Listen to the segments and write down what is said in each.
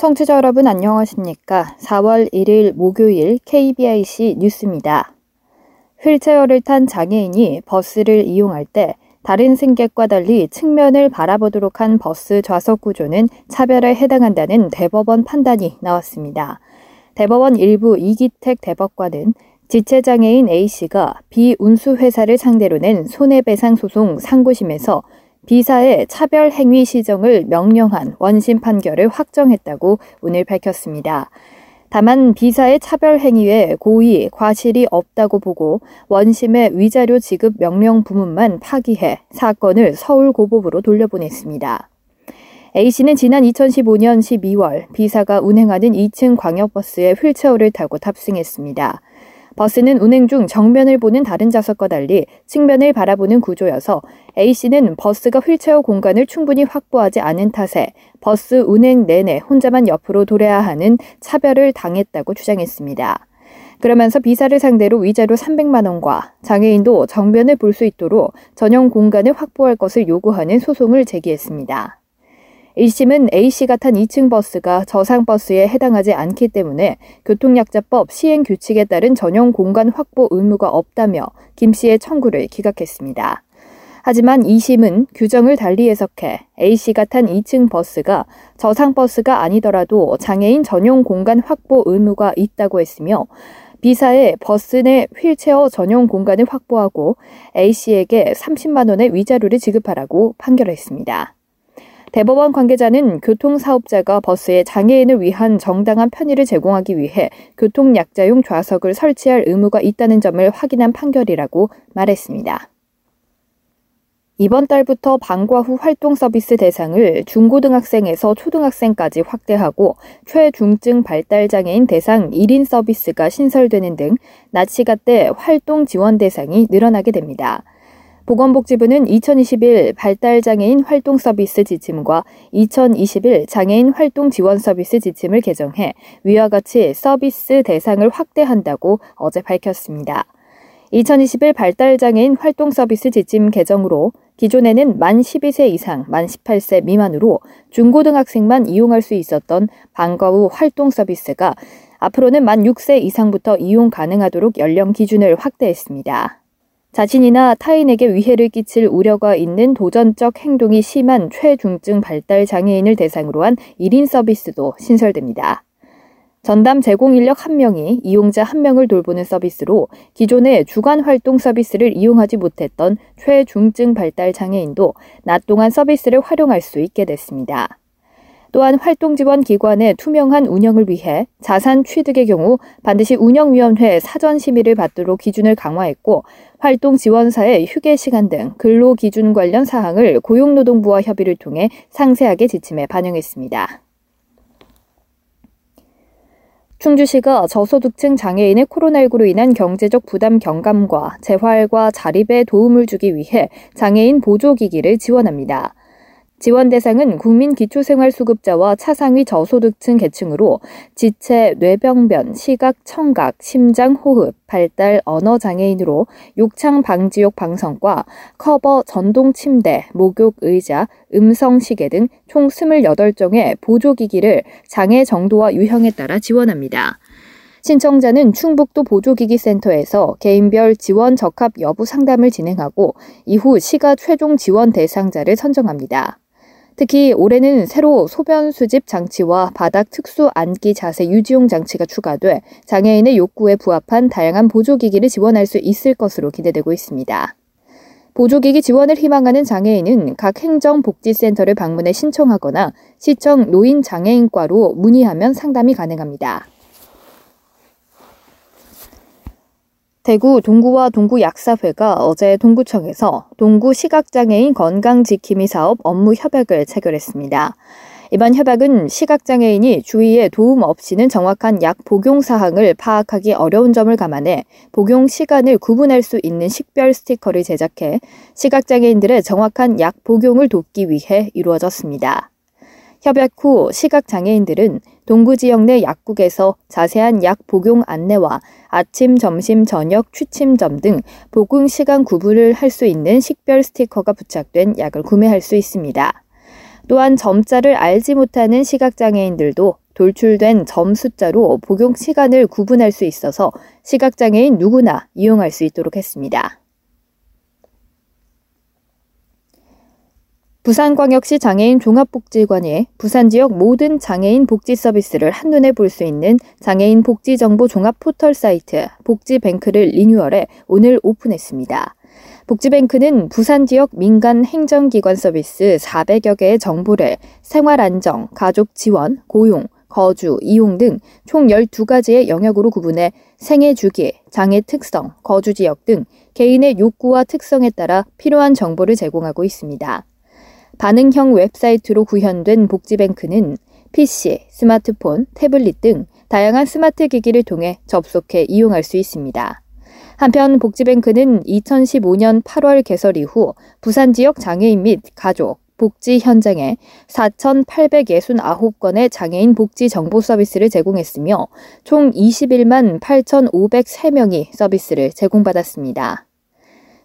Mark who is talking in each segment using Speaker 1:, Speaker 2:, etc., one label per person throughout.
Speaker 1: 청취자 여러분 안녕하십니까? 4월 1일 목요일 KBIC 뉴스입니다. 휠체어를 탄 장애인이 버스를 이용할 때 다른 승객과 달리 측면을 바라보도록 한 버스 좌석 구조는 차별에 해당한다는 대법원 판단이 나왔습니다. 대법원 일부 이기택 대법관은 지체장애인 A씨가 비운수회사를 상대로 낸 손해배상 소송 상고심에서 비사의 차별 행위 시정을 명령한 원심 판결을 확정했다고 오늘 밝혔습니다. 다만 비사의 차별 행위에 고의, 과실이 없다고 보고 원심의 위자료 지급 명령 부문만 파기해 사건을 서울고법으로 돌려보냈습니다. A씨는 지난 2015년 12월 비사가 운행하는 2층 광역버스에 휠체어를 타고 탑승했습니다. 버스는 운행 중 정면을 보는 다른 좌석과 달리 측면을 바라보는 구조여서 A씨는 버스가 휠체어 공간을 충분히 확보하지 않은 탓에 버스 운행 내내 혼자만 옆으로 돌아야 하는 차별을 당했다고 주장했습니다. 그러면서 비사를 상대로 위자료 300만 원과 장애인도 정면을 볼 수 있도록 전용 공간을 확보할 것을 요구하는 소송을 제기했습니다. 1심은 A씨가 탄 2층 버스가 저상버스에 해당하지 않기 때문에 교통약자법 시행 규칙에 따른 전용 공간 확보 의무가 없다며 김씨의 청구를 기각했습니다. 하지만 2심은 규정을 달리 해석해 A씨가 탄 2층 버스가 저상버스가 아니더라도 장애인 전용 공간 확보 의무가 있다고 했으며 비사에 버스 내 휠체어 전용 공간을 확보하고 A씨에게 30만 원의 위자료를 지급하라고 판결했습니다. 대법원 관계자는 교통사업자가 버스에 장애인을 위한 정당한 편의를 제공하기 위해 교통약자용 좌석을 설치할 의무가 있다는 점을 확인한 판결이라고 말했습니다. 이번 달부터 방과 후 활동 서비스 대상을 중고등학생에서 초등학생까지 확대하고 최중증 발달장애인 대상 1인 서비스가 신설되는 등 나치가 때 활동 지원 대상이 늘어나게 됩니다. 보건복지부는 2021 발달장애인 활동 서비스 지침과 2021 장애인 활동 지원 서비스 지침을 개정해 위와 같이 서비스 대상을 확대한다고 어제 밝혔습니다. 2021 발달장애인 활동 서비스 지침 개정으로 기존에는 만 12세 이상, 만 18세 미만으로 중고등학생만 이용할 수 있었던 방과 후 활동 서비스가 앞으로는 만 6세 이상부터 이용 가능하도록 연령 기준을 확대했습니다. 자신이나 타인에게 위해를 끼칠 우려가 있는 도전적 행동이 심한 최중증 발달 장애인을 대상으로 한 1인 서비스도 신설됩니다. 전담 제공 인력 1명이 이용자 1명을 돌보는 서비스로 기존의 주간 활동 서비스를 이용하지 못했던 최중증 발달 장애인도 낮 동안 서비스를 활용할 수 있게 됐습니다. 또한 활동 지원 기관의 투명한 운영을 위해 자산 취득의 경우 반드시 운영위원회 사전 심의를 받도록 기준을 강화했고 활동 지원사의 휴게 시간 등 근로 기준 관련 사항을 고용노동부와 협의를 통해 상세하게 지침에 반영했습니다. 충주시가 저소득층 장애인의 코로나19로 인한 경제적 부담 경감과 재활과 자립에 도움을 주기 위해 장애인 보조기기를 지원합니다. 지원 대상은 국민 기초생활수급자와 차상위 저소득층 계층으로 지체, 뇌병변, 시각, 청각, 심장, 호흡, 발달, 언어 장애인으로 욕창 방지용 방성과 커버, 전동 침대, 목욕 의자, 음성 시계 등 총 28종의 보조기기를 장애 정도와 유형에 따라 지원합니다. 신청자는 충북도 보조기기센터에서 개인별 지원 적합 여부 상담을 진행하고 이후 시가 최종 지원 대상자를 선정합니다. 특히 올해는 새로 소변 수집 장치와 바닥 특수 앉기 자세 유지용 장치가 추가돼 장애인의 욕구에 부합한 다양한 보조기기를 지원할 수 있을 것으로 기대되고 있습니다. 보조기기 지원을 희망하는 장애인은 각 행정복지센터를 방문해 신청하거나 시청 노인장애인과로 문의하면 상담이 가능합니다. 대구 동구와 동구 약사회가 어제 동구청에서 동구 시각장애인 건강지킴이 사업 업무 협약을 체결했습니다. 이번 협약은 시각장애인이 주위에 도움 없이는 정확한 약 복용 사항을 파악하기 어려운 점을 감안해 복용 시간을 구분할 수 있는 식별 스티커를 제작해 시각장애인들의 정확한 약 복용을 돕기 위해 이루어졌습니다. 협약 후 시각장애인들은 동구 지역 내 약국에서 자세한 약 복용 안내와 아침, 점심, 저녁, 취침점 등 복용 시간 구분을 할 수 있는 식별 스티커가 부착된 약을 구매할 수 있습니다. 또한 점자를 알지 못하는 시각장애인들도 돌출된 점 숫자로 복용 시간을 구분할 수 있어서 시각장애인 누구나 이용할 수 있도록 했습니다. 부산광역시 장애인 종합복지관이 부산 지역 모든 장애인 복지 서비스를 한눈에 볼 수 있는 장애인 복지 정보 종합 포털 사이트 복지뱅크를 리뉴얼해 오늘 오픈했습니다. 복지뱅크는 부산 지역 민간 행정기관 서비스 400여 개의 정보를 생활 안정, 가족 지원, 고용, 거주, 이용 등 총 12가지의 영역으로 구분해 생애 주기, 장애 특성, 거주 지역 등 개인의 욕구와 특성에 따라 필요한 정보를 제공하고 있습니다. 반응형 웹사이트로 구현된 복지뱅크는 PC, 스마트폰, 태블릿 등 다양한 스마트 기기를 통해 접속해 이용할 수 있습니다. 한편 복지뱅크는 2015년 8월 개설 이후 부산 지역 장애인 및 가족, 복지 현장에 4,869건의 장애인 복지 정보 서비스를 제공했으며 총 21만 8,503명이 서비스를 제공받았습니다.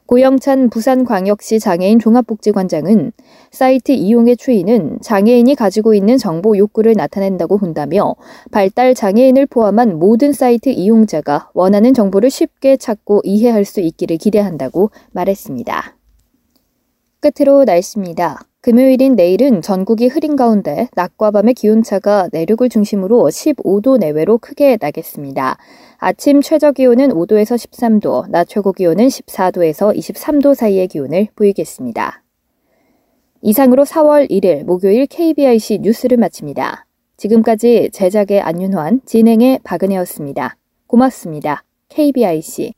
Speaker 1: 고영찬 부산광역시 장애인 종합복지관장은 사이트 이용의 추이는 장애인이 가지고 있는 정보 욕구를 나타낸다고 본다며 발달 장애인을 포함한 모든 사이트 이용자가 원하는 정보를 쉽게 찾고 이해할 수 있기를 기대한다고 말했습니다. 끝으로 날씨입니다. 금요일인 내일은 전국이 흐린 가운데 낮과 밤의 기온차가 내륙을 중심으로 15도 내외로 크게 나겠습니다. 아침 최저 기온은 5도에서 13도, 낮 최고 기온은 14도에서 23도 사이의 기온을 보이겠습니다. 이상으로 4월 1일 목요일 KBIC 뉴스를 마칩니다. 지금까지 제작의 안윤환, 진행의 박은혜였습니다. 고맙습니다. KBIC.